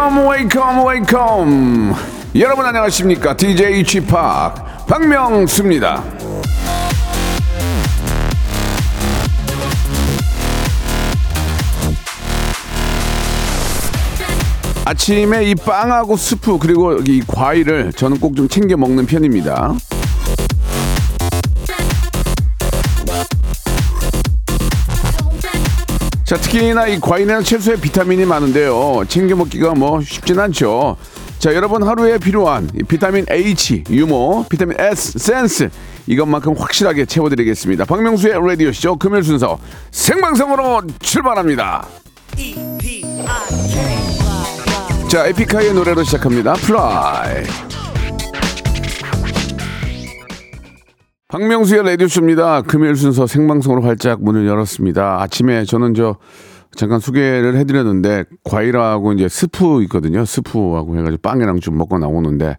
Wake up wake up wake up 여러분 안녕하십니까? DJ p 박명수입니다. 아침에 이 빵하고 스프 그리고 이 과일을 저는 꼭 좀 챙겨 먹는 편입니다. 자, 특히나 이 과일에는 채소에 비타민이 많은데요. 챙겨 먹기가 뭐 쉽진 않죠. 자, 여러분 하루에 필요한 이 비타민 H, 유머, 비타민 S, 센스 이것만큼 확실하게 채워드리겠습니다. 박명수의 라디오 쇼 금요일 순서 생방송으로 출발합니다. 자, 에픽하이의 노래로 시작합니다. Fly. 박명수의 라디오쇼입니다. 금요일 순서 생방송으로 활짝 문을 열었습니다. 아침에 저는 저 잠깐 소개를 해드렸는데 과일하고 이제 스프 있거든요. 스프하고 해가지고 빵이랑 좀 먹고 나오는데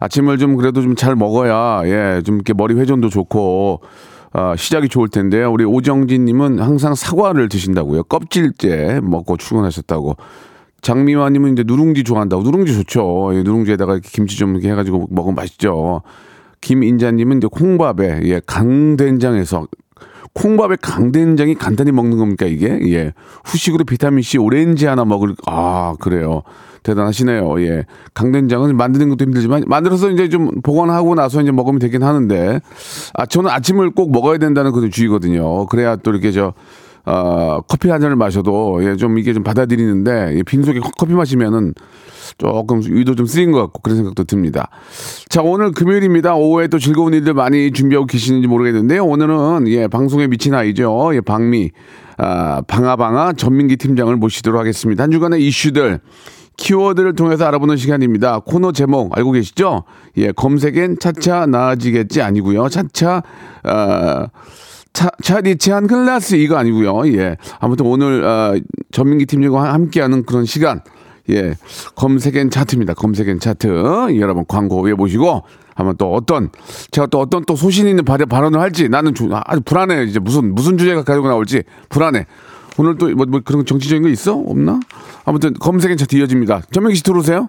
아침을 좀 그래도 좀 잘 먹어야 예 좀 이렇게 머리 회전도 좋고 아, 시작이 좋을 텐데요. 우리 오정진님은 항상 사과를 드신다고요. 껍질째 먹고 출근하셨다고. 장미화님은 이제 누룽지 좋아한다고. 누룽지 좋죠. 예, 누룽지에다가 이렇게 김치 좀 이렇게 해가지고 먹으면 맛있죠. 김인자님은 이제 콩밥에 예, 강된장에서 콩밥에 강된장이 간단히 먹는 겁니까 이게? 예. 후식으로 비타민 C 오렌지 하나 먹을 아 그래요. 대단하시네요. 예. 강된장은 만드는 것도 힘들지만 만들어서 이제 좀 보관하고 나서 이제 먹으면 되긴 하는데 아 저는 아침을 꼭 먹어야 된다는 그런 주의거든요. 그래야 또 이렇게 저 어, 커피 한 잔을 마셔도 예, 좀 이게 좀 받아들이는데 예, 빈속에 커피 마시면은 조금 위도 좀 쓰인 것 같고 그런 생각도 듭니다. 자 오늘 금요일입니다. 오후에 또 즐거운 일들 많이 준비하고 계시는지 모르겠는데요. 오늘은 예 방송에 미친 아이죠. 예 방미 아, 방아방아 전민기 팀장을 모시도록 하겠습니다. 한 주간의 이슈들 키워드를 통해서 알아보는 시간입니다. 코너 제목 알고 계시죠? 예 검색엔 차차 나아지겠지 아니고요. 차차 어, 차, 차리치한 클라스 이거 아니고요. 예. 아무튼 오늘 어, 전민기 팀장과 함께하는 그런 시간. 예. 검색엔 차트입니다. 검색엔 차트. 여러분 광고 외 보시고 한번 또 어떤 제가 또 어떤 또 소신 있는 발언, 발언을 할지 나는 주, 아주 불안해. 이제 무슨 무슨 주제가 가지고 나올지 불안해. 오늘 또뭐 뭐 그런 정치적인 거 있어? 없나? 아무튼 검색엔 차트 이어집니다. 전민기 씨 들어오세요.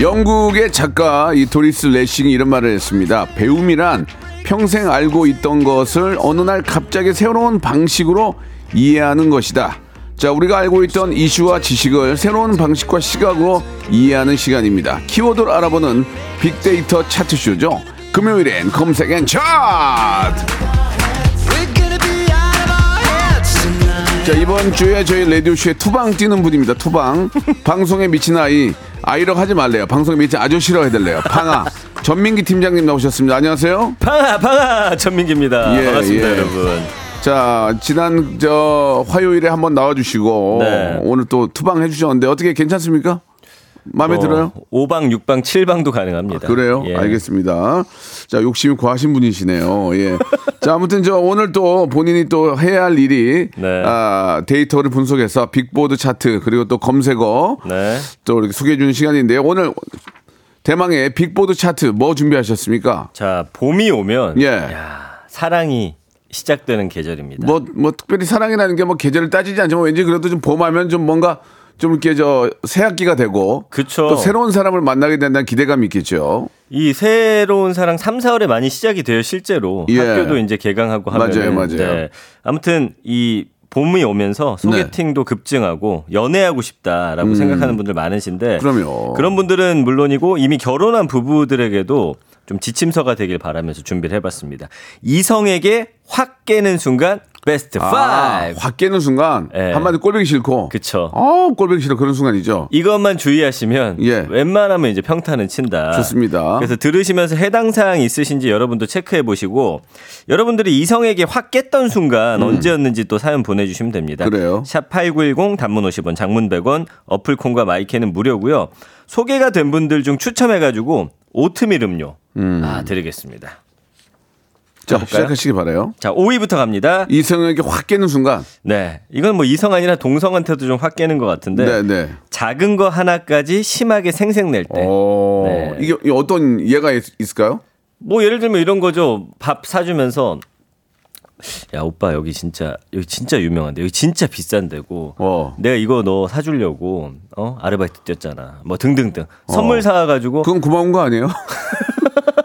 영국의 작가 이 도리스 레싱이 이런 말을 했습니다. 배움이란 평생 알고 있던 것을 어느 날 갑자기 새로운 방식으로 이해하는 것이다. 자, 우리가 알고 있던 이슈와 지식을 새로운 방식과 시각으로 이해하는 시간입니다. 키워드를 알아보는 빅데이터 차트쇼죠. 금요일엔 검색 N 차트! 자, 이번 주에 저희 라디오쇼에 투방 뛰는 분입니다. 투방. 방송에 미친 아이. 아이라고 하지 말래요. 방송에 미친 아저씨라고 해달래요. 방아. 전민기 팀장님 나오셨습니다. 안녕하세요. 방아 방아 전민기입니다. 예, 반갑습니다 예. 여러분. 자, 지난 저 화요일에 한번 나와주시고 네. 오늘 또 투방 해주셨는데 어떻게 괜찮습니까? 마음에 들어요? 5방, 6방, 7방도 가능합니다. 그래요? 예. 알겠습니다. 자, 욕심이 과하신 분이시네요. 예. 자, 아무튼 저 오늘 또 본인이 또 해야 할 일이 네. 아, 데이터를 분석해서 빅보드 차트 그리고 또 검색어 네. 또 이렇게 소개해 주는 시간인데요. 오늘 대망의 빅보드 차트 뭐 준비하셨습니까? 자 봄이 오면 예. 야, 사랑이 시작되는 계절입니다. 뭐, 뭐, 특별히 사랑이라는 게 뭐 계절을 따지지 않지만 왠지 그래도 좀 봄하면 좀 뭔가 좀 이렇게 저 새학기가 되고. 그쵸. 또 새로운 사람을 만나게 된다는 기대감이 있겠죠. 이 새로운 사랑 3, 4월에 많이 시작이 돼요 실제로 예. 학교도 이제 개강하고 하면 맞아요, 맞아요. 아무튼 이 봄이 오면서 소개팅도 급증하고 연애하고 싶다라고 생각하는 분들 많으신데 음. 그럼요. 그런 분들은 물론이고 이미 결혼한 부부들에게도 좀 지침서가 되길 바라면서 준비를 해봤습니다. 이성에게 확 깨는 순간 베스트 5. 아, 확 깨는 순간 예. 한마디 꼴보기 싫고. 그쵸. 어, 꼴보기 싫어 그런 순간이죠. 이것만 주의하시면 예. 웬만하면 이제 평타는 친다. 좋습니다. 그래서 들으시면서 해당 사항 있으신지 여러분도 체크해 보시고 여러분들이 이성에게 확 깼던 순간 언제였는지 또 사연 보내주시면 됩니다. 음. 그래요. 샵 #8910 단문 50원, 장문 100원, 어플 콩과 마이크는 무료고요. 소개가 된 분들 중 추첨해가지고 오트밀 음료 아 드리겠습니다. 자, 볼까요? 시작하시기 바래요. 자 5위부터 갑니다. 이성에게 확 깨는 순간. 네, 이건 뭐 이성 아니라 동성한테도 좀 확 깨는 것 같은데 네, 네. 작은 거 하나까지 심하게 생색낼 때. 어, 네. 이게, 어떤 예가 있, 있을까요? 뭐 예를 들면 이런 거죠. 밥 사주면서 야 오빠 여기 진짜 여기 진짜 유명한데 여기 진짜 비싼 데고 어. 내가 이거 너 사주려고 어 아르바이트 뛰었잖아. 뭐 등등등 선물 사가지고 그건 고마운 거 아니에요?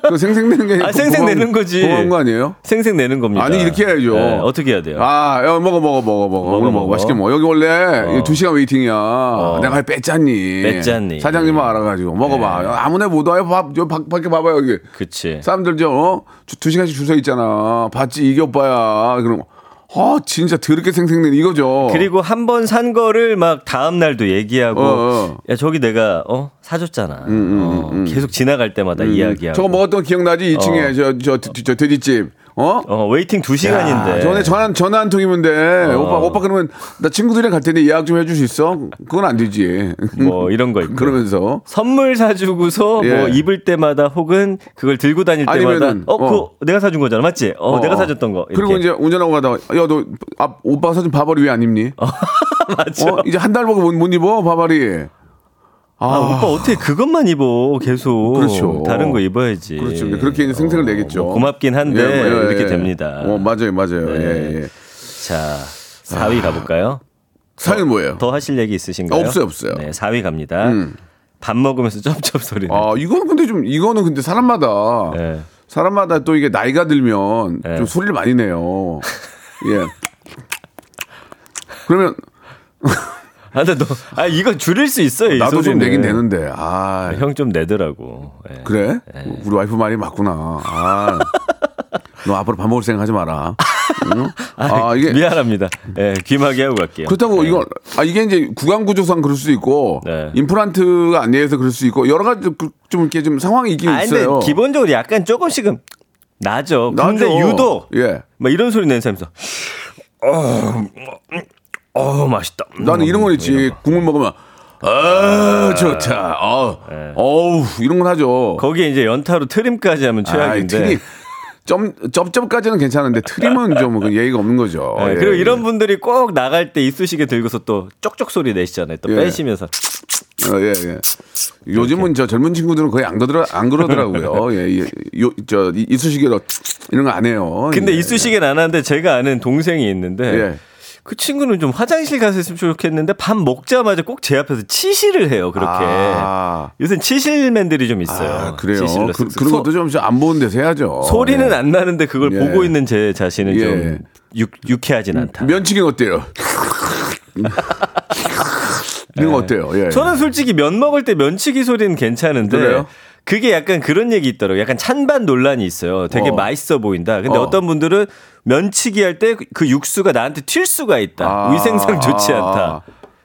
그 생생내는 게 아, 생색내는 거지. 고마운 거 아니에요? 생색 내는 겁니다. 아니 이렇게 해야죠. 네, 어떻게 해야 돼요? 아, 야, 먹어 먹어 먹어 먹어. 먹어, 오늘 먹어. 맛있게 먹어. 여기 원래 두 시간 웨이팅이야. 내가 뺐잖니. 뺐잖니. 사장님만 알아가지고 먹어봐. 아무나 못 와요. 밥, 저 밖, 밖에 봐봐요 여기. 그치. 사람들 저 어? 주- 두 시간씩 줄 서 있잖아. 봤지 이게 오빠야. 그럼 아 진짜 더럽게 생색내 이거죠. 그리고 한 번 산 거를 막 다음 날도 얘기하고 어, 어. 야 저기 내가 어 사줬잖아. 어, 계속 지나갈 때마다 이야기하고. 음, 저거 먹었던 기억나지? 2층에 저, 저, 저, 저 돼지집. 어? 어 waiting 두 시간인데. 야, 전에 전화 전화 한 통이면 돼. 오빠 오빠 그러면 나 친구들이랑 갈 텐데 예약 좀 해줄 수 있어? 그건 안 되지. 뭐 이런 거 있고. 그러면서 선물 사주고서 예. 뭐 입을 때마다 혹은 그걸 들고 다닐 때마다 아니면은, 어, 그거 어. 내가 사준 거잖아 맞지? 어, 어, 내가 어. 사줬던 거. 그리고 이렇게. 이제 운전하고 가다가 야너 아, 오빠가 사준 바바리 왜 안 입니? 어, 맞죠. 이제 한 달 먹고 못, 못 입어 바바리. 아, 오빠 어떻게 그것만 입어 계속 그렇죠. 다른 거 입어야지. 그렇죠. 그렇게 생색을 내겠죠. 뭐 고맙긴 한데 예, 예, 이렇게 예. 됩니다. 어 맞아요 맞아요. 네. 예, 예. 자 4위 가볼까요? 사연 뭐예요? 더 하실 얘기 있으신가요? 없어요, 없어요. 네 4위 갑니다. 음. 밥 먹으면서 쩝쩝 소리. 아 이거는 근데 좀 이거는 근데 사람마다 네. 사람마다 또 이게 나이가 들면 네. 좀 소리를 많이 내요. 예. 그러면 아, 근데 너, 아, 이거 줄일 수 있어요, 이 나도 좀. 내긴 되는데. 아 형 좀 내더라고. 예. 그래? 우리 와이프 말이 맞구나. 아. 너 앞으로 밥 먹을 생각 하지 마라. 응? 아, 이게 미안합니다. 예, 귀마개 하고 갈게요. 그렇다고 이거 아 이게 이제 구강 구조상 그럴 수도 있고 네. 임플란트가 안 돼서 그럴 수 있고 여러 가지 그- 좀 이렇게 좀 상황이 있긴 아, 근데 있어요. 기본적으로 약간 조금씩은 나죠. 근데 나죠. 유독 예. 막 이런 소리 내는 사람 있어. 어, 어, 맛있다. 나는 이런 건 있지. 국물 먹으면 아 좋다. 어, 어우 이런 건 하죠. 거기에 이제 연타로 트림까지 하면 아이, 최악인데. 트림. 점 쩝쩝까지는 괜찮은데 트림은 좀그 예의가 없는 거죠. 예, 예, 그리고 예. 이런 분들이 꼭 나갈 때 이쑤시개 들고서 또 쪽쪽 소리 내시잖아요. 또 예. 빼시면서. 어, 예, 예. 요즘은 저 젊은 친구들은 거의 안 그러더라 안 그러더라고요. 예, 예. 요, 저 이- 이쑤시개로 이런 거 안 해요. 근데 예. 이쑤시개는 안 하는데 제가 아는 동생이 있는데 예. 그 친구는 좀 화장실 가서 했으면 좋겠는데 밥 먹자마자 꼭 제 앞에서 치실을 해요. 그렇게. 아. 요새 치실맨들이 좀 있어요. 아, 그래요. 그, 소- 것도 좀 안 보는 데서 해야죠. 소리는 예. 안 나는데 그걸 예. 보고 있는 제 자신은 예. 좀 육, 유쾌하진 않다. 면치기는 어때요? 이런 거 어때요? 예. 네. 저는 솔직히 면 먹을 때 면치기 소리는 괜찮은데 그래요? 그게 약간 그런 얘기 있더라고요. 약간 찬반 논란이 있어요. 되게 어. 맛있어 보인다. 근데 어. 어. 떤 분들은 면치기 할 때 그 육수가 나한테 튈 수가 있다. 아. 위생상 좋지 않다.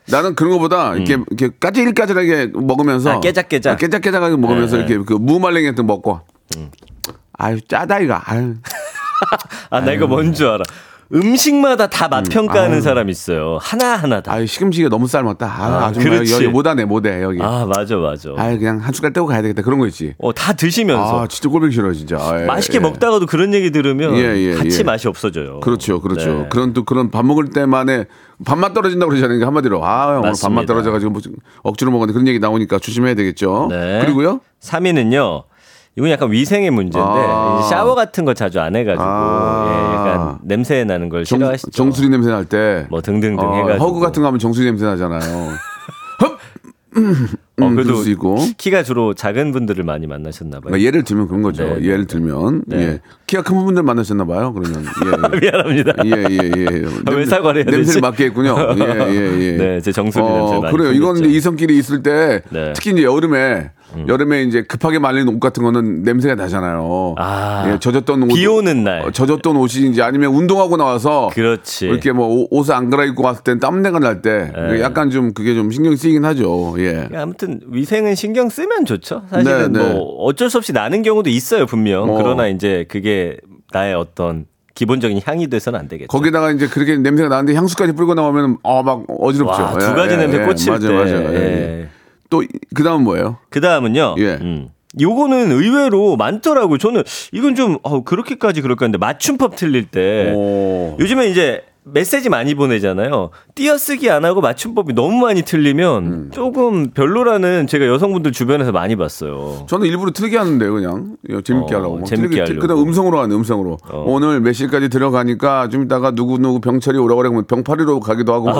나는 그런 거보다 이렇게 이렇게 까질까질하게 먹으면서 아, 깨작깨작. 아, 깨작깨작하게 먹으면서 네. 이렇게 그 무말랭이 같은 거 먹고 아유 짜다 이거 아유 아, 나 이거 뭔 줄 알아. 음식마다 다 맛 평가하는 사람 있어요. 하나하나 다. 아유 시금치가 너무 삶았다 아, 아, 그렇지. 여기 못하네 못해 여기 아, 맞아, 맞아. 아유 그냥 한 숟갈 떼고 가야 되겠다 그런 거 있지 어, 다 드시면서. 아 진짜 꼴보기 싫어 진짜 아, 예, 맛있게 예. 먹다가도 그런 얘기 들으면 예, 예, 같이 예. 맛이 없어져요. 그렇죠, 그렇죠. 네. 그런 또 그런 밥 먹을 때만에 밥맛 떨어진다고 그러잖아요. 한마디로 아 오늘. 밥맛 떨어져가지고 뭐 억지로 먹었는데 그런 얘기 나오니까 조심해야 되겠죠. 네. 그리고요. 3위는요. 이건 약간 위생의 문제인데 아. 샤워 같은 거 자주 안 해가지고 아. 예, 냄새 나는 걸 정, 싫어하시죠. 정수리 냄새 날 때. 뭐 등등등 어, 해가지고 허그 같은 거 하면 정수리 냄새 나잖아요. 어, 음, 그래도 그럴 수 있고. 키가 주로 작은 분들을 많이 만나셨나 봐요. 그러니까 예를 들면 그런 거죠. 네, 네, 예를 들면 네. 예. 키가 큰 분들 만나셨나 봐요. 그러면 예. 미안합니다. 예, 예, 예. 아, 왜 사과를 해야 냄새를? 맡게 했군요. 예, 예, 예. 네, 제 정수리 냄새 많이 그래요. 이건. 이제 이성끼리 있을 때 네. 음. 특히 이제 여름에 여름에 이제 급하게 말린 옷 같은 거는 냄새가 나잖아요. 아, 예, 젖었던 옷. 비 오는 날. 어, 젖었던 옷이 이제 아니면 운동하고 나와서 그렇지. 이렇게 뭐 옷- 옷을 안 갈아입고 왔을 땐 땀내가 날때 네. 약간 좀 그게 좀 신경 쓰이긴 하죠. 예. 아무튼 위생은 신경 쓰면 좋죠. 사실은 네, 네. 뭐 어쩔 수 없이 나는 경우도 있어요, 분명. 어. 그러나 이제 그게 나의 어떤 기본적인 향이 돼서는 안 되겠죠. 거기다가 이제 그렇게 냄새가 나는데 향수까지 뿌리고 나오면 어막 어지럽죠. 와, 두 가지 냄새 꽂힐 맞아, 때. 맞아. 예, 예. 예. 또 그다음 뭐예요? 그 다음은요. 예. 음. 요거는 의외로 많더라고요. 저는 이건 좀 어, 그렇게까지 그럴까 했는데 맞춤법 틀릴 때 오. 요즘에 이제 메시지 많이 보내잖아요. 띄어쓰기 안 하고 맞춤법이 너무 많이 틀리면 음. 조금 별로라는 제가 여성분들 주변에서 많이 봤어요. 저는 일부러 틀게 하는데 그냥 예, 재밌게 어, 하려고. 막 재밌게 틀게, 하려고. 그다음 음성으로 하네 음성으로. 어. 오늘 몇 시까지 들어가니까 좀 이따가 누구 누구 병철이 오라고 그러면 병파리로 가기도 하고 아.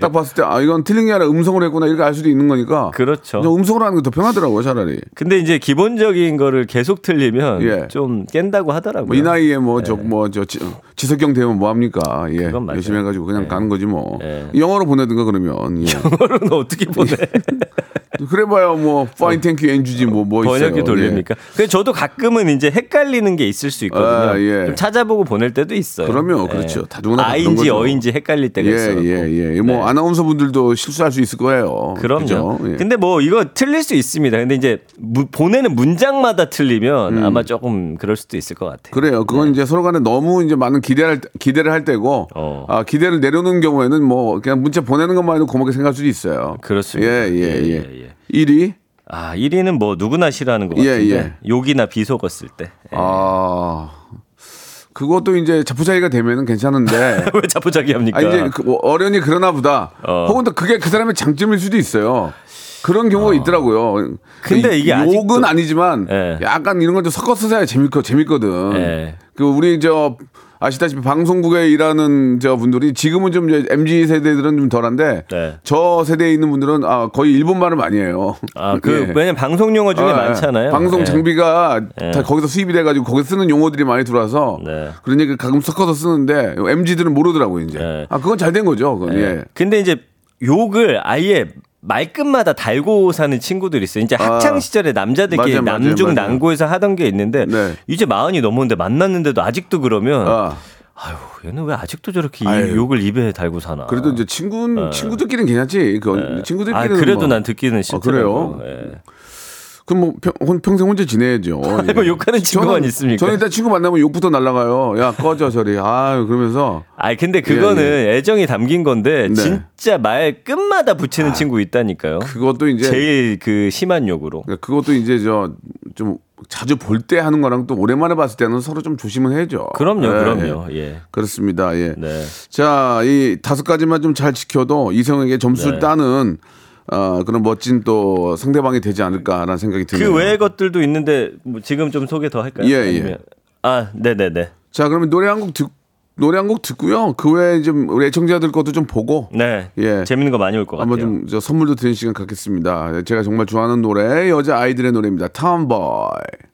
딱 봤을 때 아 이건 틀린 게 아니라 음성으로 했구나 이렇게 알 수도 있는 거니까. 그렇죠. 음성으로 하는 게 더 편하더라고요 차라리. 근데 이제 기본적인 거를 계속 틀리면 예. 좀 깬다고 하더라고요. 뭐 이 나이에 뭐 저뭐저 지석경 되면 뭐 합니까? 예. 열심히 해가지고 그냥 가는 거지 뭐. 예. 영어로 보내든가 그러면. 예. 영어로는 어떻게 보내? 그래봐야 뭐 파인 탱큐 엔주지 뭐뭐 있어요. 번역기 돌립니까? 그래서 저도 가끔은 이제 헷갈리는 게 있을 수 있거든요. 아, 예. 좀 찾아보고 보낼 때도 있어요. 그럼요, 그렇죠. 다 누구나 다 그런 아인지. 어인지 헷갈릴 때가 예, 있어요. 예, 예. 뭐 아나운서 분들도 실수할 수 있을 거예요. 그럼요. 예. 근데 뭐 이거 틀릴 수 있습니다. 근데 이제 무- 보내는 문장마다 틀리면 음. 아마 조금 그럴 수도 있을 것 같아요. 그래요. 그건 이제 서로 간에 너무 이제 많은 기대를 기대를 할 때고 어. 아, 기대를 내려놓는 경우에는 뭐 그냥 문자 보내는 것만 해도 고맙게 생각할 수도 있어요. 그렇습니다. 예, 예, 예. 예, 예, 예. 1위? 아 1위는 뭐 누구나 싫어하는 것 예, 같은데 예. 욕이나 비속었을 때. 예. 아. 그것도 이제 자포자기가 되면은 괜찮은데 왜 자포자기 합니까? 아 이제 그 어련히 그러나 보다. 어. 혹은 또 그게 그 사람의 장점일 수도 있어요. 그런 경우가 있더라고요. 근데 이게 욕은 아니지만 예. 약간 이런 걸 좀 섞어서 써야 재밌거 재밌거든. 예. 그 우리 저 아시다시피 방송국에 일하는 저 분들이 지금은 좀 이제 MZ 세대들은 좀 덜한데 네. 저 세대에 있는 분들은 아 거의 일본 말을 많이 해요. 아, 그, 예. 왜냐면 방송 용어 중에 아, 예. 많잖아요. 방송 예. 장비가 예. 다 거기서 수입이 돼가지고 거기 쓰는 용어들이 많이 들어와서 네. 그런 얘기를 가끔 섞어서 쓰는데 MZ들은 모르더라고 이제. 예. 아 그건 잘 된 거죠. 그건. 예. 예. 근데 이제 욕을 아예 말끝마다 달고 사는 친구들이 있어요. 이제 학창 아. 시절에 남자들끼리 맞아요, 맞아요, 남중 맞아요. 남고에서 하던 게 있는데 네. 이제 마흔이 넘었는데 만났는데도 아직도 그러면 아. 아유 얘는 왜 아직도 저렇게 이 아유. 욕을 입에 달고 사나. 그래도 이제 친구 친구들끼리는 괜찮지. 그 친구들끼리는 아 그래도 뭐. 난 듣기는 싫더라고요. 그래요? 예. 그럼 뭐 평, 혼- 평생 혼자 지내야죠. 뭐 욕하는 친구만 저는- 있습니까? 저는 일단 친구 만나면 욕부터 날라가요. 야 꺼져 저리. 아 그러면서 아 근데 그거는 예, 애정이 담긴 건데 네. 진짜 말 끝마다 붙이는 친구 있다니까요. 그것도 이제 제일 그 심한 욕으로. 그러니까 그것도 이제 저 좀 자주 볼 때 하는 거랑 또 오랜만에 봤을 때는 서로 좀 조심은 해야죠. 그럼요, 예, 그럼요. 예. 예. 그렇습니다. 예. 네. 자, 이 다섯 가지만 좀 잘 지켜도 이성에게 점수를 네. 따는 어, 그런 멋진 또 상대방이 되지 않을까라는 생각이 드네요. 그 외의 것들도 있는데 뭐 지금 좀 소개 더 할까요? 예, 예. 아니면- 아, 네, 네, 네. 자, 그러면 노래 한 곡 듣, 노래 한 곡 듣고요. 그 외에 좀 우리 애청자들 것도 좀 보고 네. 예. 재밌는 거 많이 올 것 같아요. 한번 좀 저 선물도 드리는 시간 갖겠습니다. 제가 정말 좋아하는 노래 여자 아이들의 노래입니다. 탐보이.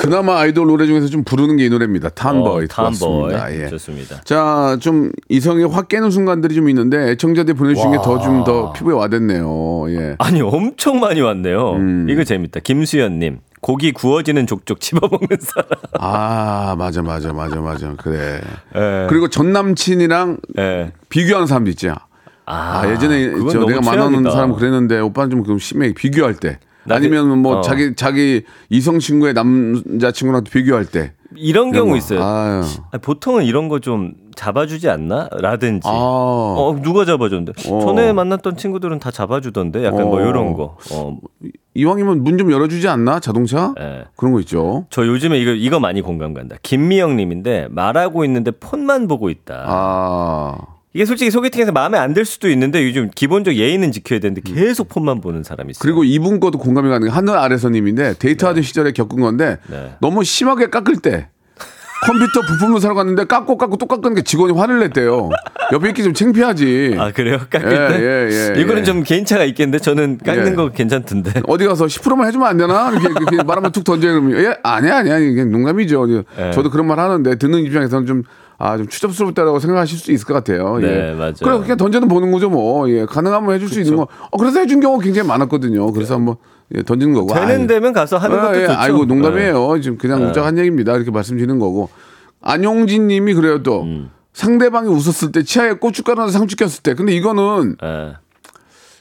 그나마 아이돌 노래 중에서 좀 부르는 게 이 노래입니다. 탐보이. 어, 탐보이. 좋습니다. 예. 좋습니다. 자, 좀 이성이 확 깨는 순간들이 좀 있는데 애청자들이 보내주신 게 더좀더 피부에 와닿네요. 예. 아니, 엄청 많이 왔네요. 음. 이거 재밌다. 김수현 님. 고기 구워지는 족족 집어먹는 사람. 아, 맞아, 맞아, 맞아, 맞아. 그래. 예. 그리고 전 남친이랑 예. 비교하는 사람도 있지. 아, 예전에 그건 저 내가 만나는. 사람 그랬는데 오빠는 좀 심해 비교할 때. 나 아니면 뭐 어. 자기 자기 이성 친구의 남자 친구랑 비교할 때. 이런 경우 거. 있어요. 아유. 보통은 이런 거 좀 잡아주지 않나? 라든지. 아. 어, 누가 잡아줬는데? 어. 전에 만났던 친구들은 다 잡아주던데? 약간 뭐 어. 이런 거. 어, 이왕이면 문 좀 열어주지 않나 자동차? 예. 그런 거 있죠. 저 요즘에 이거, 이거 많이 공감 간다. 김미영 님인데 말하고 있는데 폰만 보고 있다. 아. 이게 솔직히 소개팅에서 마음에 안 들 수도 있는데 요즘 기본적 예의는 지켜야 되는데 계속 폰만 보는 사람이 있어요. 그리고 이분 것도 공감이 가는 게 하늘 아래서님인데 데이트하던 시절에 겪은 건데 네. 너무 심하게 깎을 때 컴퓨터 부품을 사러 갔는데 깎고 깎고 또 깎는 게 직원이 화를 냈대요. 옆에 있기 좀 창피하지. 아 그래요? 깎을 예, 때? 예, 예, 이거는 예. 좀 개인차가 있겠는데 저는 깎는 예. 거 괜찮던데. 어디 가서 10%만 해주면 안 되나? 이렇게, 이렇게 말하면 툭 던져요. 그러면 예, 아니야, 아니야. 이게 농담이죠. 예. 저도 그런 말 하는데 듣는 입장에서는 좀, 아, 좀 추접스럽다라고 생각하실 수 있을 것 같아요. 네, 예. 맞아요. 그래, 그냥 던져는 보는 거죠, 뭐. 예. 가능하면 해줄 수 있는 거. 어, 그래서 해준 경우가 굉장히 많았거든요. 그래서 한번, 예, 던지는 거고. 되는 아이, 데면 가서 하는 것도 예, 예. 좋죠. 아이고, 농담이에요. 지금 그냥 웃자한 얘기입니다. 이렇게 말씀드리는 거고. 안용진 님이 그래요, 또. 음. 상대방이 웃었을 때, 치아에 고춧가루나 상추 꼈을 때. 근데 이거는 예.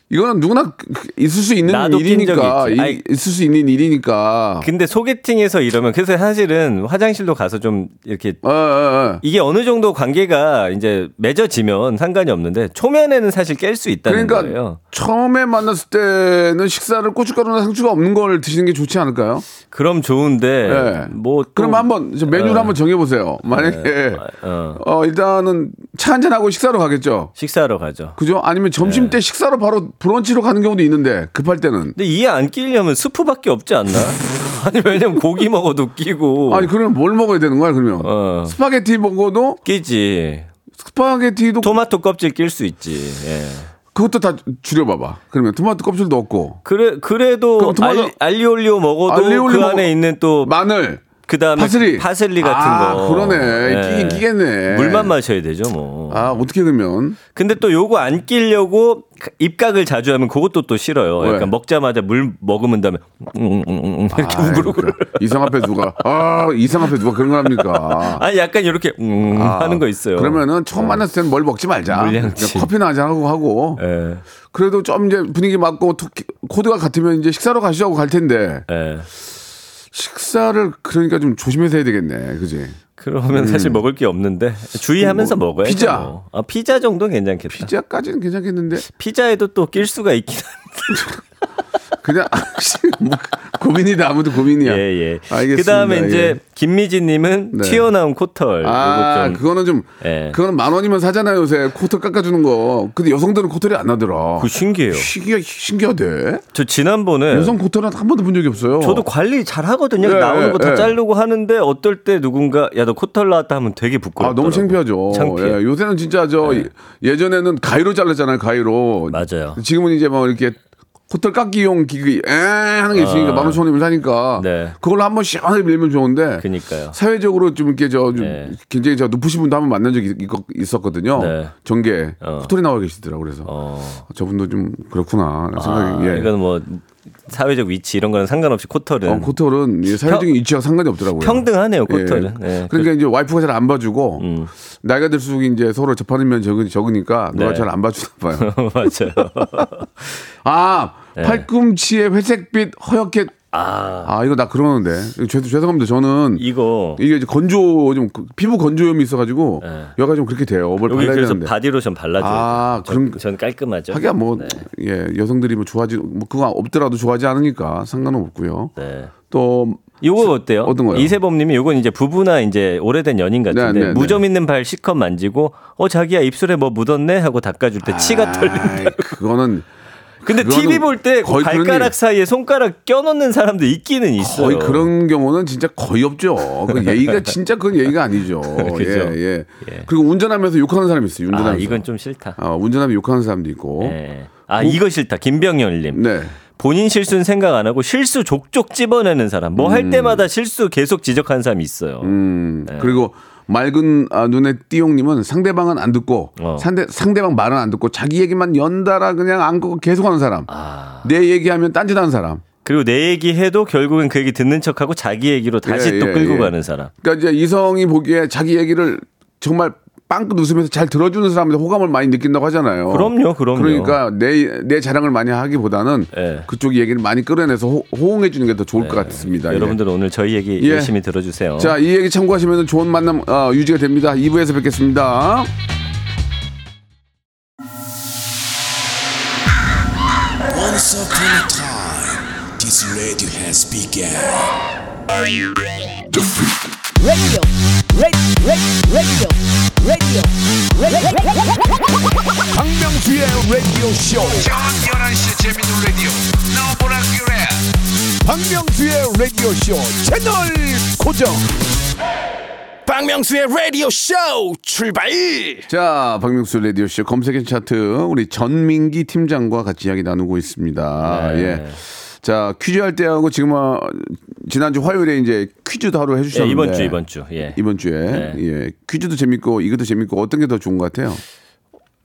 이거는 누구나 있을 수 있는 일이니까 아이. 있을 수 있는 일이니까. 근데 소개팅에서 이러면 그래서 사실은 화장실도 가서 좀 이렇게 어, 어, 어. 이게 어느 정도 관계가 이제 맺어지면 상관이 없는데 초면에는 사실 깰 수 있다는 그러니까 거예요. 처음에 만났을 때는 식사를 고춧가루나 상추가 없는 걸 드시는 게 좋지 않을까요? 그럼 좋은데 예. 뭐 또- 그럼 한번 저 메뉴를 예. 한번 정해 보세요. 만약에 어, 어 일단은 차 한잔 하고 식사로 가겠죠. 식사하러 가죠. 그죠? 아니면 점심 네. 때 식사로 바로 브런치로 가는 경우도 있는데 급할 때는. 근데 이에 안 끼려면 스프밖에 없지 않나? 아니 왜냐면 고기 먹어도 끼고 아니 그러면 뭘 먹어야 되는 거야 그러면? 어. 스파게티 먹어도 끼지. 스파게티도 토마토 껍질 낄 수 있지. 예. 그것도 다 줄여봐봐. 그러면 토마토 껍질도 없고 그래 그래도 토마토- 알, 알리올리오 먹어도 알리올리오 그 먹어- 안에 있는 또 마늘. 그다음에 파슬리. 파슬리 같은 아, 거. 그러네. 끼긴 끼겠네. 물만 마셔야 되죠, 뭐. 아 어떻게 그러면? 근데 또 요거 안 끼려고 입각을 자주 하면 그것도 또 싫어요. 왜? 약간 먹자마자 물 먹으면 다음에 음, 음, 음, 음, 이렇게 아이, 우그르고 그래. 이상 앞에 누가 아 이상 앞에 누가 그런 걸 합니까? 아니 약간 이렇게 음 아, 하는 거 있어요. 그러면은 처음 만났을 때는 뭘 먹지 말자. 물량치. 커피나 한잔 하고 하고. 예. 그래도 좀 이제 분위기 맞고 토- 코드가 같으면 이제 식사로 가시죠 하고 갈 텐데 예. 식사를 그러니까 좀 조심해서 해야 되겠네, 그지? 그러면 사실 먹을 게 없는데 주의하면서 뭐, 먹어야죠. 피자. 뭐. 아, 피자 정도는 괜찮겠다. 피자까지는 괜찮겠는데 피자에도 또 낄 수가 있긴 한데. 그냥 뭐, 고민이다 아무도 고민이야. 예, 예. 알겠습니다. 그다음에 이제 예. 김미진님은 네. 튀어나온 코털. 아, 좀 그거는 좀, 예. 그거는 만 원이면 사잖아요, 요새. 코털 깎아주는 거. 근데 여성들은 코털이 안 나더라. 그거 신기해요. 신기하, 신기하대. 저 지난번에 여성 코털은 한 번도 본 적이 없어요. 저도 관리 잘 하거든요. 예, 나오는 거다 예. 자르고 하는데 어떨 때 누군가 야 너 코털 나왔다 하면 되게 아, 부끄럽더라고. 너무 창피하죠. 창피해. 예, 요새는 진짜 저 예전에는 가위로 잘랐잖아요, 가위로. 맞아요. 지금은 이제 뭐 이렇게 코털 깎기용 기기 에 하는 게 있으니까 만 오천 원이면 사니까 아. 네. 그걸로 한번 시원하게 밀면 좋은데 그니까요. 사회적으로 좀 이렇게 저 좀 네. 굉장히 저 높으신 분도 한번 만난 적이 있- 있었거든요. 네. 전개 어. 코털이 나와 계시더라고 그래서 어. 저분도 좀 그렇구나 아, 생각이 예. 이건 뭐 사회적 위치 이런 거는 상관없이 코털은 어, 코털은 이 사회적인 위치와 상관이 없더라고요. 평등하네요, 예. 코털은. 예. 그러니까 이제 와이프가 잘 안 봐주고 음. 나이가 들수록 이제 서로 접하는 면 적으, 적으니까 누가 네. 잘안 봐주나 봐요. 맞아요. 아 네. 팔꿈치에 회색빛 허옇게 아, 아 이거 나 그러는데 죄, 죄송합니다. 저는 이거 이게 이제 건조 좀 그- 피부 건조염이 있어가지고 네. 여가 좀 그렇게 돼요. 뭘 발라야 그래서 되는데. 바디로션 발라줘요. 아, 그럼- 전 깔끔하죠. 하기야 뭐 네. 예, 여성들이 뭐 좋아지 뭐 그거 없더라도 좋아하지 않으니까 상관은 없고요. 네. 또 요거 어때요? 어떤 거요? 이세범님이 요건 이제 부부나 이제 오래된 연인 같은데 네, 네, 네. 무좀 있는 발 실컷 만지고 어 자기야 입술에 뭐 묻었네 하고 닦아줄 때 치가 털린다. 그거는 근데 TV 볼 때 발가락 일- 사이에 손가락 껴놓는 사람도 있기는 있어요. 거의 그런 경우는 진짜 거의 없죠. 그 예의가 진짜 그건 예의가 아니죠. 그죠? 예, 예, 예. 그리고 운전하면서 욕하는 사람이 있어요. 아 운전하면서. 이건 좀 싫다. 어, 운전하면 욕하는 사람도 있고. 예. 아 이거 싫다. 김병열님. 네. 본인 실수는 생각 안 하고 실수 족족 집어내는 사람. 뭐할 때마다 실수 계속 지적하는 사람이 있어요. 음, 그리고 맑은 아, 눈의 띠용님은 상대방은 안 듣고 어. 상대 상대방 말은 안 듣고 자기 얘기만 연달아 그냥 안 끄고 계속하는 사람. 아. 내 얘기하면 딴짓하는 사람. 그리고 내 얘기 해도 결국엔 그 얘기 듣는 척하고 자기 얘기로 다시 예, 또 예, 끌고 예. 가는 사람. 그러니까 이제 이성이 보기에 자기 얘기를 정말 빵긋 웃으면서 잘 들어주는 사람한테 호감을 많이 느낀다고 하잖아요. 그럼요, 그럼요. 그러니까 내, 내 자랑을 많이 하기보다는 예. 그쪽 얘기를 많이 끌어내서 호, 응해 주는 게 더 좋을 것 같습니다. 예. 여러분들은 오늘 저희 얘기 예. 열심히 들어주세요. 자, 이 얘기 참고하시면 좋은 만남 어, 유지가 됩니다. 2부에서 뵙겠습니다. 박명수의 라디오 쇼. 저녁 11시 재밌는 라디오. 너보라 그래. 박명수의 라디오 쇼 채널 고정. 박명수의 라디오 쇼 출발 자, 박명수 라디오 쇼 검색 N 차트 우리 전민기 팀장과 같이 이야기 나누고 있습니다. 네. 예. 자, 퀴즈 할 때하고 지금 어, 지난주 화요일에 이제 퀴즈도 하루 예, 해주셨는데 이번 주 이번 주. 예. 이번 주에 네. 예 퀴즈도 재밌고 이것도 재밌고 어떤 게 더 좋은 것 같아요?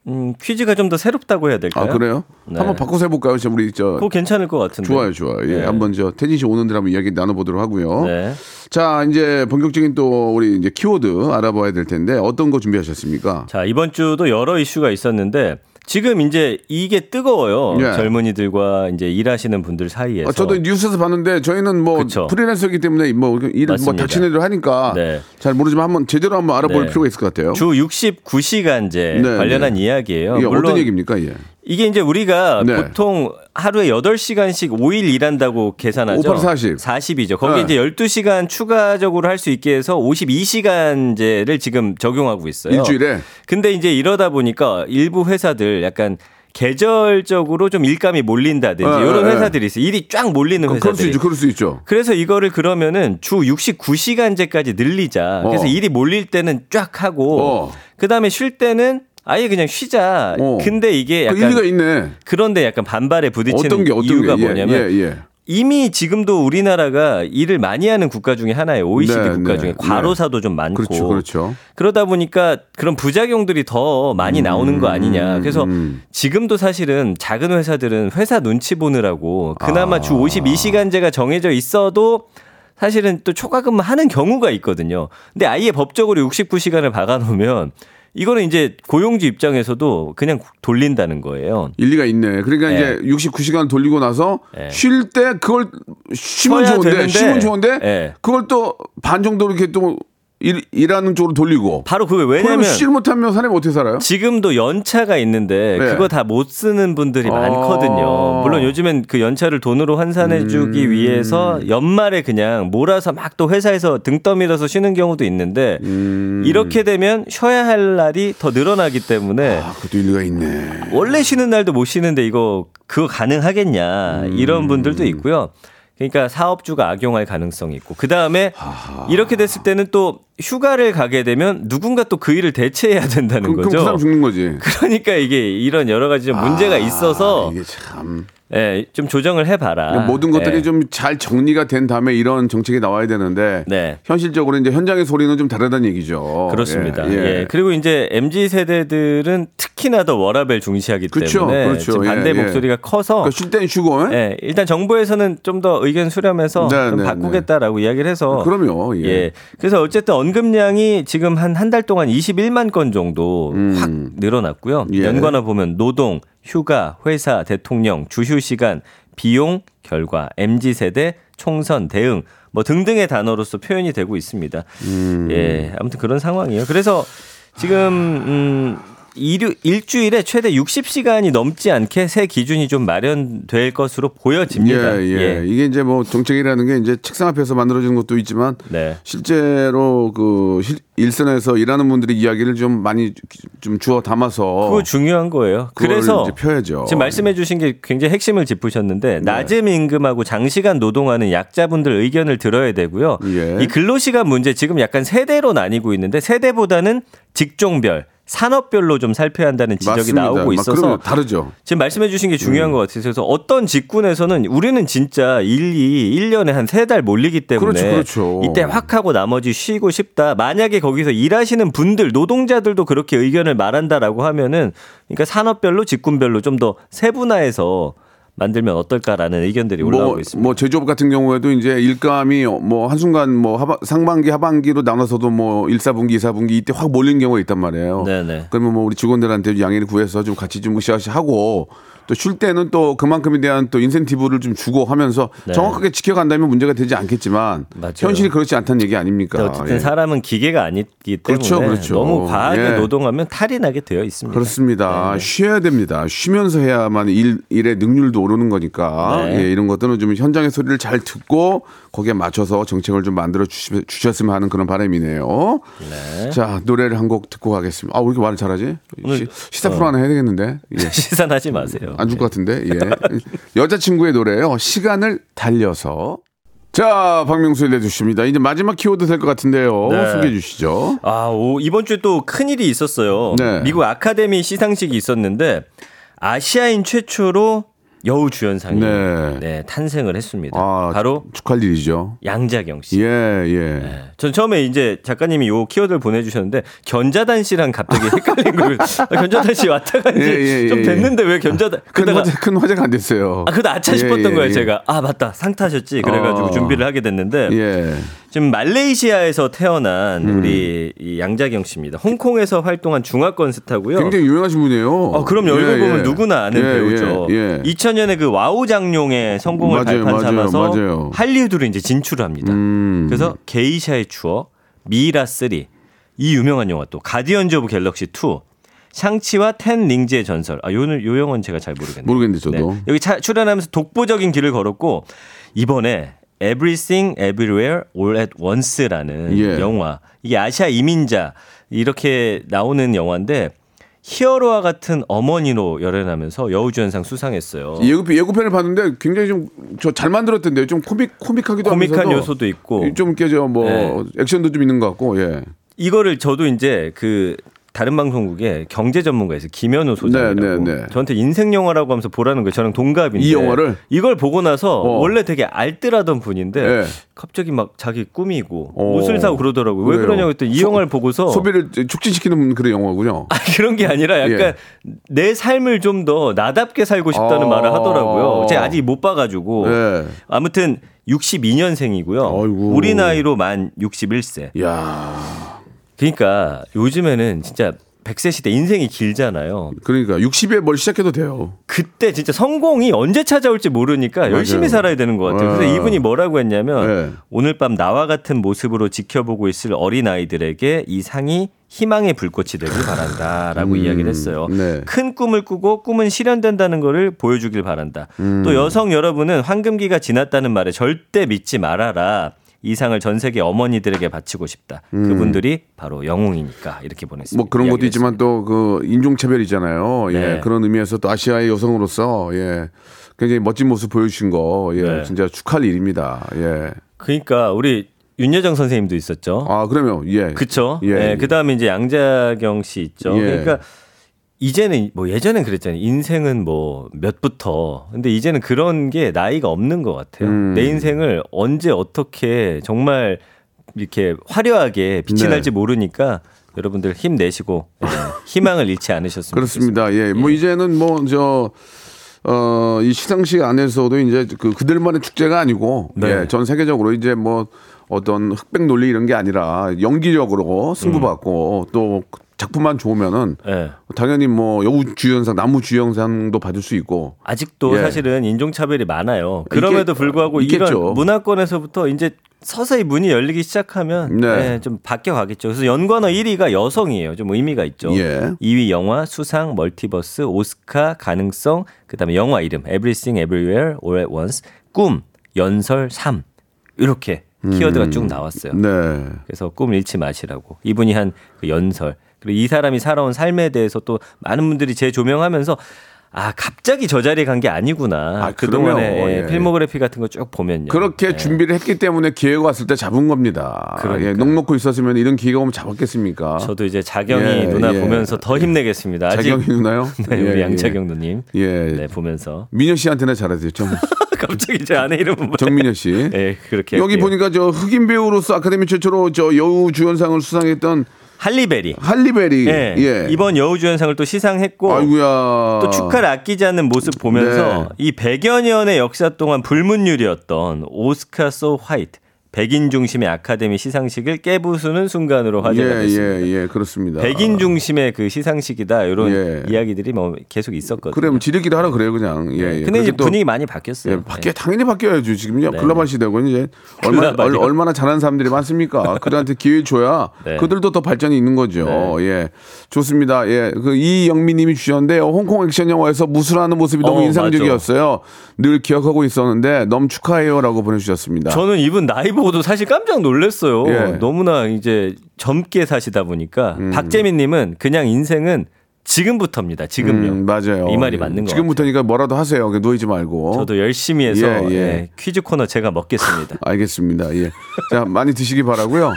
음, 퀴즈가 좀 더 새롭다고 해야 될까요? 아 그래요? 네. 한번 바꿔서 해볼까요? 저 우리 저 그거 괜찮을 것 같은데. 좋아요, 좋아요. 예, 네. 한번 저 태진 씨 오는 데 한번 이야기 나눠보도록 하고요. 네. 자, 이제 본격적인 또 우리 이제 키워드 알아봐야 될 텐데 어떤 거 준비하셨습니까? 자, 이번 주도 여러 이슈가 있었는데 지금 이제 이게 뜨거워요. 예. 젊은이들과 이제 일하시는 분들 사이에서. 아, 저도 뉴스에서 봤는데 저희는 뭐 그쵸. 프리랜서이기 때문에 뭐 일을 뭐 대로 하니까 네. 잘 모르지만 한번 제대로 한번 알아볼 네. 필요가 있을 것 같아요. 주 69시간제 네, 관련한 네. 이야기예요. 물론 어떤 얘기입니까? 예. 이게 이제 우리가 네. 보통 하루에 8시간씩 5일 일한다고 계산하죠. 5 8 40. 40이죠. 거기 네. 이제 12시간 추가적으로 할 수 있게 해서 52시간제를 지금 적용하고 있어요. 일주일에 근데 이제 이러다 보니까 일부 회사들 약간 계절적으로 좀 일감이 몰린다든지 네, 이런 네, 회사들이 있어요. 일이 쫙 몰리는 그- 그럴 수 회사들이. 있죠. 그럴 수 있죠. 그래서 이거를 그러면은 주 69시간제까지 늘리자. 그래서 어. 일이 몰릴 때는 쫙 하고 어. 그다음에 쉴 때는 아예 그냥 쉬자. 어. 근데 이게 그 약간 일리가 있네. 그런데 약간 반발에 부딪히는 어떤 게 어떤 이유가 게 예, 뭐냐면 예, 예. 이미 지금도 우리나라가 일을 많이 하는 국가 중에 하나예요. OECD 네, 국가 네, 중에 네. 과로사도 좀 많고. 그렇죠. 그렇죠. 그러다 보니까 그런 부작용들이 더 많이 나오는 거 아니냐. 그래서 음. 지금도 사실은 작은 회사들은 회사 눈치 보느라고 그나마 아. 주 52시간제가 정해져 있어도 사실은 또 초과근무 하는 경우가 있거든요. 근데 아예 법적으로 69시간을 박아놓으면 이거는 이제 고용주 입장에서도 그냥 돌린다는 거예요. 일리가 있네. 그러니까 네. 이제 69시간 돌리고 나서 네. 쉴때 그걸 쉬면 좋은데 되는데. 쉬면 좋은데 네. 그걸 또 반 정도 이렇게 또 일, 일하는 쪽으로 돌리고 바로 그게 왜냐면 쉬를 못하면 사람이 어떻게 살아요? 지금도 연차가 있는데 네. 그거 다 못 쓰는 분들이 어. 많거든요. 물론 요즘엔 그 연차를 돈으로 환산해주기 음. 위해서 연말에 그냥 몰아서 막 또 회사에서 등 떠밀어서 쉬는 경우도 있는데 음. 이렇게 되면 쉬어야 할 날이 더 늘어나기 때문에 아, 그것도 일리가 있네. 원래 쉬는 날도 못 쉬는데 이거 그거 가능하겠냐 음. 이런 분들도 있고요. 그러니까 사업주가 악용할 가능성이 있고 그 다음에 이렇게 됐을 때는 또 휴가를 가게 되면 누군가 또 그 일을 대체해야 된다는 그럼, 그럼 거죠. 그 사람 죽는 거지. 그러니까 이게 이런 여러 가지 좀 문제가 아, 있어서 이게 참 예, 좀 조정을 해봐라. 모든 것들이 예. 좀잘 정리가 된 다음에 이런 정책이 나와야 되는데 네. 현실적으로 이제 현장의 소리는 좀 다르다는 얘기죠. 그렇습니다. 예, 예, 예. 그리고 이제 MZ 세대들은 특 히나 더 워라벨 중시하기 그렇죠, 때문에 그렇죠. 지금 반대 예, 예. 목소리가 커서 그러니까 쉴땐 쉬고. 예? 예, 일단 정부에서는 좀 더 의견 수렴해서 네, 좀 네, 바꾸겠다라고 이야기를 해서 그럼요. 예. 예. 그래서 어쨌든 언급량이 지금 한 한 달 동안 21만 건 정도 확 늘어났고요. 음. 예. 연관어 보면 노동, 휴가, 회사, 대통령, 주휴 시간, 비용, 결과, MZ 세대, 총선, 대응 뭐 등등의 단어로서 표현이 되고 있습니다. 음. 예. 아무튼 그런 상황이에요. 그래서 지금 음 일유, 일주일에 최대 60시간이 넘지 않게 새 기준이 좀 마련될 것으로 보여집니다. 예, 예. 이게 이제 뭐 정책이라는 게 이제 책상 앞에서 만들어지는 것도 있지만 네. 실제로 그 실- 일선에서 일하는 분들의 이야기를 좀 많이 좀 주워 담아서 그거 중요한 거예요. 그래서 펴야죠. 지금 말씀해 주신 게 굉장히 핵심을 짚으셨는데 낮은 임금하고 장시간 노동하는 약자분들 의견을 들어야 되고요. 예. 이 근로시간 문제 지금 약간 세대로 나뉘고 있는데 세대보다는 직종별 산업별로 좀 살펴야 한다는 지적이 맞습니다. 나오고 막 있어서 다르죠. 지금 말씀해 주신 게 중요한 음. 것 같아요. 그래서 어떤 직군에서는 우리는 진짜 일이 1년에 한 세 달 몰리기 때문에 그렇죠, 그렇죠. 이때 확 하고 나머지 쉬고 싶다. 만약에 거기서 일하시는 분들 노동자들도 그렇게 의견을 말한다라고 하면은 그러니까 산업별로 직군별로 좀 더 세분화해서 만들면 어떨까라는 의견들이 올라오고 뭐, 있습니다. 뭐 제조업 같은 경우에도 이제 일감이 뭐 한순간 뭐 하반, 상반기 하반기로 나눠서도 뭐 1, 4분기, 2, 4분기 이때 확 몰린 경우가 있단 말이에요. 네네. 그러면 뭐 우리 직원들한테 양해를 구해서 좀 같이 좀 으쌰으쌰 하고 또 쉴 때는 또 그만큼에 대한 또 인센티브를 좀 주고 하면서 네. 정확하게 지켜간다면 문제가 되지 않겠지만 맞아요. 현실이 그렇지 않다는 얘기 아닙니까? 어쨌든 예. 사람은 기계가 아니기 때문에 그렇죠, 그렇죠. 너무 과하게 예. 노동하면 탈이 나게 되어 있습니다. 그렇습니다. 쉬어야 됩니다. 쉬면서 해야만 일, 일의 능률도 오르는 거니까 네. 예, 이런 것들은 좀 현장의 소리를 잘 듣고 거기에 맞춰서 정책을 좀 만들어 주시, 주셨으면 하는 그런 바람이네요. 자 노래를 한 곡 듣고 가겠습니다. 아 왜 이렇게 말을 잘하지? 시, 시사 프로 하나 해야 되겠는데 예. 시산하지 마세요. 안 줄 것 같은데 예. 여자친구의 노래요. 시간을 달려서 자, 박명수의 내주십니다. 이제 마지막 키워드 될 것 같은데요. 네. 소개해 주시죠. 아, 오, 이번 주에 또 큰일이 있었어요. 네. 미국 아카데미 시상식이 있었는데 아시아인 최초로 여우 주연상이 네. 네. 탄생을 했습니다. 아, 바로 축하할 일이죠. 양자경 씨. 예, 예. 네. 전 처음에 이제 작가님이 요 키워드를 보내주셨는데 견자단 씨랑 갑자기 헷갈린 거예요. 아, 견자단 씨 왔다 간지 예, 예, 좀 예, 됐는데 왜 견자단? 큰, 그러다가 화제, 큰 화제가 안 됐어요. 아, 그다 아차 예, 싶었던 예, 거예요, 예. 제가. 아, 맞다. 상 타셨지. 그래가지고 어. 준비를 하게 됐는데. 예. 지금 말레이시아에서 태어난 우리 이 양자경 씨입니다. 홍콩에서 활동한 중화권 스타고요. 굉장히 유명하신 분이에요. 어, 그럼 얼굴 예, 보면 예. 누구나 아는 예, 배우죠. 예, 예. 2000년에 그 와호장룡의 성공을 맞아요, 발판 맞아요, 삼아서 맞아요. 할리우드로 이제 진출을 합니다. 음. 그래서 게이샤의 추억, 미이라 3, 이 유명한 영화 또 가디언즈 오브 갤럭시 2, 샹치와 텐 링즈의 전설. 아, 요, 요 영화는 제가 잘 모르겠네요. 모르겠는데, 저도. 여기 차- 출연하면서 독보적인 길을 걸었고 이번에 Everything Everywhere All at Once라는 예. 영화. 이게 아시아 이민자 이렇게 나오는 영화인데 히어로와 같은 어머니로 열연하면서 여우주연상 수상했어요. 예고, 예고편을 봤는데 굉장히 좀 저 잘 만들었던데요. 좀 코믹 코믹하기도 코믹한 요소도 있고 좀 깨져 뭐 네. 액션도 좀 있는 것 같고 예. 이거를 저도 이제 그 다른 방송국에 경제 전문가에서 김현우 소장이라고 네, 네, 네. 저한테 인생 영화라고 하면서 보라는 거예요. 저랑 동갑인데 이 영화를? 이걸 보고 나서 어. 원래 되게 알뜰하던 분인데 네. 갑자기 막 자기 꾸미고 어. 옷을 사고 그러더라고요. 왜 그래요? 그러냐고 했더니 이 소- 영화를 보고서 소비를 축진시키는 그런 영화군요. 아, 그런 게 아니라 약간 예. 내 삶을 좀 더 나답게 살고 싶다는 아. 말을 하더라고요. 제가 아직 못 봐가지고 예. 아무튼 62년생이고요. 아이고. 우리 나이로 만 61세. 야 그러니까 요즘에는 진짜 100세 시대 인생이 길잖아요. 그러니까 60에 뭘 시작해도 돼요. 그때 진짜 성공이 언제 찾아올지 모르니까 열심히 맞아요. 살아야 되는 것 같아요. 그래서 예. 이분이 뭐라고 했냐면 예. 오늘 밤 나와 같은 모습으로 지켜보고 있을 어린 아이들에게 이 상이 희망의 불꽃이 되길 바란다라고 이야기를 했어요. 네. 큰 꿈을 꾸고 꿈은 실현된다는 것을 보여주길 바란다. 음. 또 여성 여러분은 황금기가 지났다는 말에 절대 믿지 말아라. 이 상을 전 세계 어머니들에게 바치고 싶다. 그분들이 바로 영웅이니까 이렇게 보냈습니다. 음. 뭐 그런 것도 있지만 또 그 인종차별이잖아요. 예. 네. 그런 의미에서 또 아시아의 여성으로서 예. 굉장히 멋진 모습 보여주신 거 예. 네. 진짜 축하할 일입니다. 예. 그러니까 우리 윤여정 선생님도 있었죠. 아 그러면 예. 그쵸? 예. 예. 그 다음에 이제 양자경 씨 있죠. 예. 그러니까 이제는 뭐 예전엔 그랬잖아요. 인생은 뭐 몇부터. 근데 이제는 그런 게 나이가 없는 것 같아요. 음. 내 인생을 언제 어떻게 정말 이렇게 화려하게 빛이 네. 날지 모르니까 여러분들 힘 내시고 예, 희망을 잃지 않으셨으면 그렇습니다. 예. 뭐 이제는 뭐저 어, 이 시상식 안에서도 이제 그 그들만의 축제가 아니고 네. 예, 전 세계적으로 이제 뭐 어떤 흑백 논리 이런 게 아니라 연기력으로 승부받고 또 작품만 좋으면은. 예. 당연히 뭐 여우 주연상, 나무 주연상도 받을 수 있고 아직도 예. 사실은 인종 차별이 많아요. 그럼에도 불구하고 있겠죠. 이런 문화권에서부터 이제 서서히 문이 열리기 시작하면 네. 네, 좀 바뀌어 가겠죠. 그래서 연관어 1위가 여성이에요. 좀 의미가 있죠. 예. 2위 영화, 수상, 멀티버스, 오스카, 가능성, 그다음에 영화 이름 Everything Everywhere All at Once, 꿈, 연설, 삶 이렇게 키워드가 쭉 나왔어요. 음. 네. 그래서 꿈을 잃지 마시라고 이분이 한 그 연설 그리고 이 사람이 살아온 삶에 대해서 또 많은 분들이 재조명하면서 아 갑자기 저 자리에 간 게 아니구나 아, 그동안에 그럼요. 예, 예. 필모그래피 같은 거 쭉 보면요 그렇게 예. 준비를 했기 때문에 기회가 왔을 때 잡은 겁니다. 그러니까요. 예, 넉넉고 있었으면 이런 기회가 오면 잡았겠습니까? 저도 이제 자경이 예, 누나 예. 보면서 더 힘내겠습니다 자경이 누나요? 네, 예, 우리 예. 양자경 누님 예. 네 보면서 민현 씨한테나 잘하세요. 정, 갑자기 제 아내 이름은? 정민현 씨. 예 그렇게 여기 할게요. 보니까 저 흑인 배우로서 아카데미 최초로 저 여우 주연상을 수상했던 할리베리 할리베리. 예. 예. 이번 여우주연상을 또 시상했고 아이고야. 또 축하를 아끼지 않는 모습 보면서 네. 이 100여 년의 역사 동안 불문율이었던 오스카 소 화이트 백인 중심의 아카데미 시상식을 깨부수는 순간으로 화제가 예, 됐습니다. 예, 예, 그렇습니다. 백인 중심의 그 시상식이다 이런 예. 이야기들이 뭐 계속 있었거든요. 뭐 지들끼리 하라 그래요, 그냥. 예, 예. 근데 이제 또- 분위기 많이 바뀌었어요. 예, 바뀌어 당연히 바뀌어야죠. 지금요 네. 글로벌 시대고 이제 얼마나 글로벌이요? 얼, 얼마나 잘하는 사람들이 많습니까? 그들한테 기회 줘야 네. 그들도 더 발전이 있는 거죠. 예, 좋습니다. 예, 그 이영민님이 주셨는데요. 홍콩 액션 영화에서 무술하는 모습이 너무 어, 인상적이었어요. 늘 기억하고 있었는데 너무 축하해요라고 보내주셨습니다. 저는 이분 나이 보 고도 사실 깜짝 놀랐어요. 예. 음. 너무나 이제 젊게 사시다 보니까 박재민 님은 그냥 인생은 지금부터입니다. 지금요. 음, 맞아요. 이 말이 예. 맞는 거 지금부터니까 뭐라도 하세요. 누이지 말고. 저도 열심히 해서 예, 예. 예, 퀴즈 코너 제가 먹겠습니다. 알겠습니다. 예. 자, 많이 드시기 바라고요.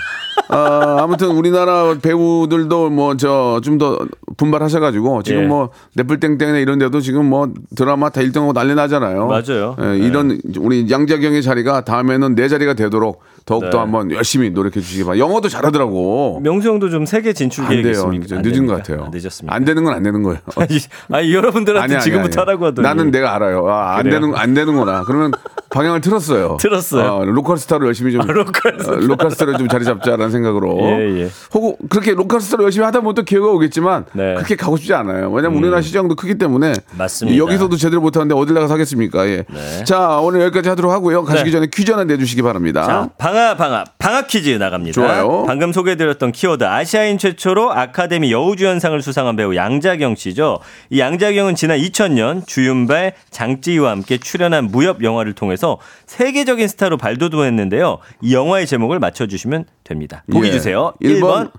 아, 아무튼 우리나라 배우들도 뭐 저 좀 더 분발하셔가지고 지금 예. 뭐 넷플땡땡이나 이런 데도 지금 뭐 드라마 다 1등하고 난리 나잖아요. 맞아요. 예, 이런 우리 양자경의 자리가 다음에는 내 자리가 되도록 더욱더 네. 한번 열심히 노력해 주시기 바랍니다. 영어도 잘하더라고. 명수 형도 좀 세계 진출 안 계획 돼요. 있습니까? 이제 안 늦은? 것 같아요. 아, 늦었습니다. 안 되는 건 안 되는 거예요. 아니, 아니 여러분들한테 지금부터 하라고 하더니 나는 내가 알아요. 아, 안 그래요? 되는 안 되는구나. 그러면 방향을 틀었어요. 틀었어요? 어, 로컬 스타로 열심히 좀 로컬 스타. 어, 로컬 스타로 좀 자리 잡자라는 생각으로. 예, 예. 혹은 그렇게 로컬 스타로 열심히 하다 보면 또 기회가 오겠지만 네. 음. 그렇게 가고 싶지 않아요. 왜냐면 우리나라 시장도 크기 때문에 맞습니다. 여기서도 제대로 못 하는데 어딜 나가서 하겠습니까? 예. 네. 자 오늘 여기까지 하도록 하고요. 가시기 네. 전에 퀴즈 하나 내 주시기 바랍니다. 자, 방아 방아 방아 퀴즈 나갑니다. 좋아요. 방금 소개해 드렸던 키워드 아시아인 최초로 아카데미 여우주연상을 수상한 배우 양자경 씨죠. 이 양자경은 지난 2000년 주윤발, 장찌희와 함께 출연한 무협 영화를 통해서 세계적인 스타로 발돋움했는데요. 이 영화의 제목을 맞춰주시면 됩니다. 보기 예. 주세요. 1번 1번,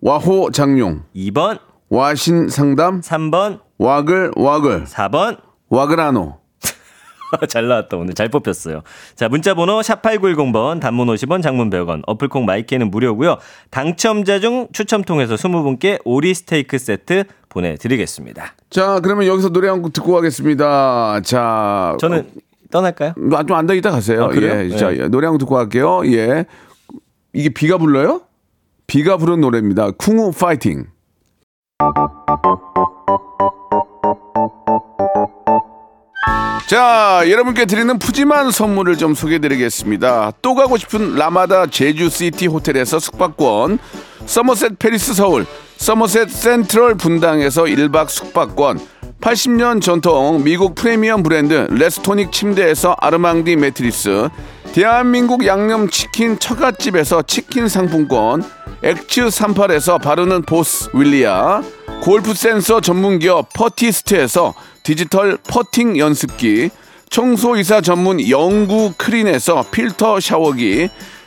와호 장룡, 2번, 와신 상담, 3번, 와글 와글, 4번. 와그라노. 잘 나왔다 오늘 잘 뽑혔어요. 자 문자 번호 샵 8910번 단문 50원 장문 100원 어플콩 마이크는 무료고요. 당첨자 중 추첨 통해서 20분께 오리 스테이크 세트 보내드리겠습니다. 자 그러면 여기서 노래 한 곡 듣고 가겠습니다. 자 저는 떠날까요? 어, 좀 앉아 있다 가세요. 아? 예. 자, 네. 노래 한곡 듣고 갈게요. 예. 이게 비가 불러요? 비가 부른 노래입니다. 쿵우 파이팅. 자, 여러분께 드리는 푸짐한 선물을 좀 소개해 드리겠습니다. 또 가고 싶은 라마다 제주시티 호텔에서 숙박권, 서머셋 팰리스 서울, 서머셋 센트럴 분당에서 1박 숙박권, 80년 전통 미국 프리미엄 브랜드 레스토닉 침대에서 아르망디 매트리스, 대한민국 양념치킨 처갓집에서 치킨 상품권, 엑츠 38에서 바르는 보스 윌리아, 골프 센서 전문기업 퍼티스트에서 디지털 퍼팅 연습기, 청소이사 전문 영구 크린에서 필터 샤워기,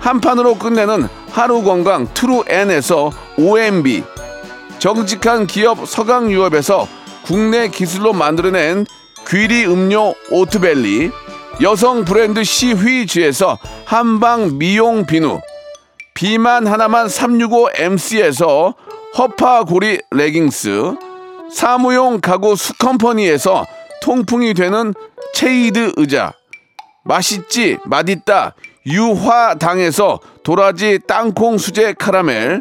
한 판으로 끝내는 하루 건강 트루엔에서 OMB, 정직한 기업 서강유업에서 국내 기술로 만들어낸 귀리 음료 오트벨리, 여성 브랜드 시휘즈에서 한방 미용 비누, 비만 하나만 365MC에서 허파고리 레깅스, 사무용 가구 수컴퍼니에서 통풍이 되는 체이드 의자, 맛있지 맛있다 유화당에서 도라지 땅콩 수제 카라멜,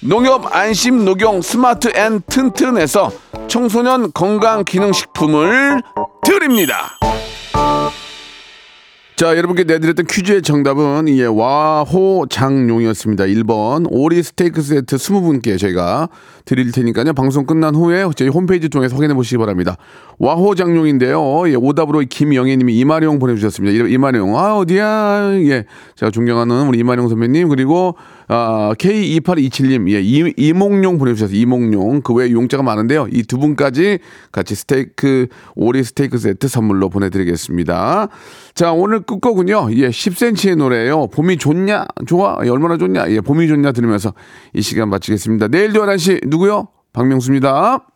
농협 안심 녹용 스마트 앤 튼튼에서 청소년 건강 기능 식품을 드립니다. 자, 여러분께 내드렸던 퀴즈의 정답은 예, 와호장용이었습니다. 1번 오리 스테이크 세트 20분께 저희가 드릴 테니까요. 방송 끝난 후에 저희 홈페이지 통해서 확인해 보시기 바랍니다. 와호장용인데요. 예, 오답으로 김영애 님이 이마룡 보내주셨습니다. 이- 이마룡. 아, 어디야. 예. 제가 존경하는 우리 이마룡 선배님. 그리고 아, K2827님. 예, 이, 이몽룡 보내주셨어요. 이몽룡. 그 외에 용자가 많은데요. 이 두 분까지 같이 스테이크, 오리 스테이크 세트 선물로 보내드리겠습니다. 자, 오늘 끝곡은요. 예, 10cm의 노래예요. 봄이 좋냐? 좋아? 예, 얼마나 좋냐? 예, 봄이 좋냐? 들으면서 이 시간 마치겠습니다. 내일도 11시 누구요? 박명수입니다.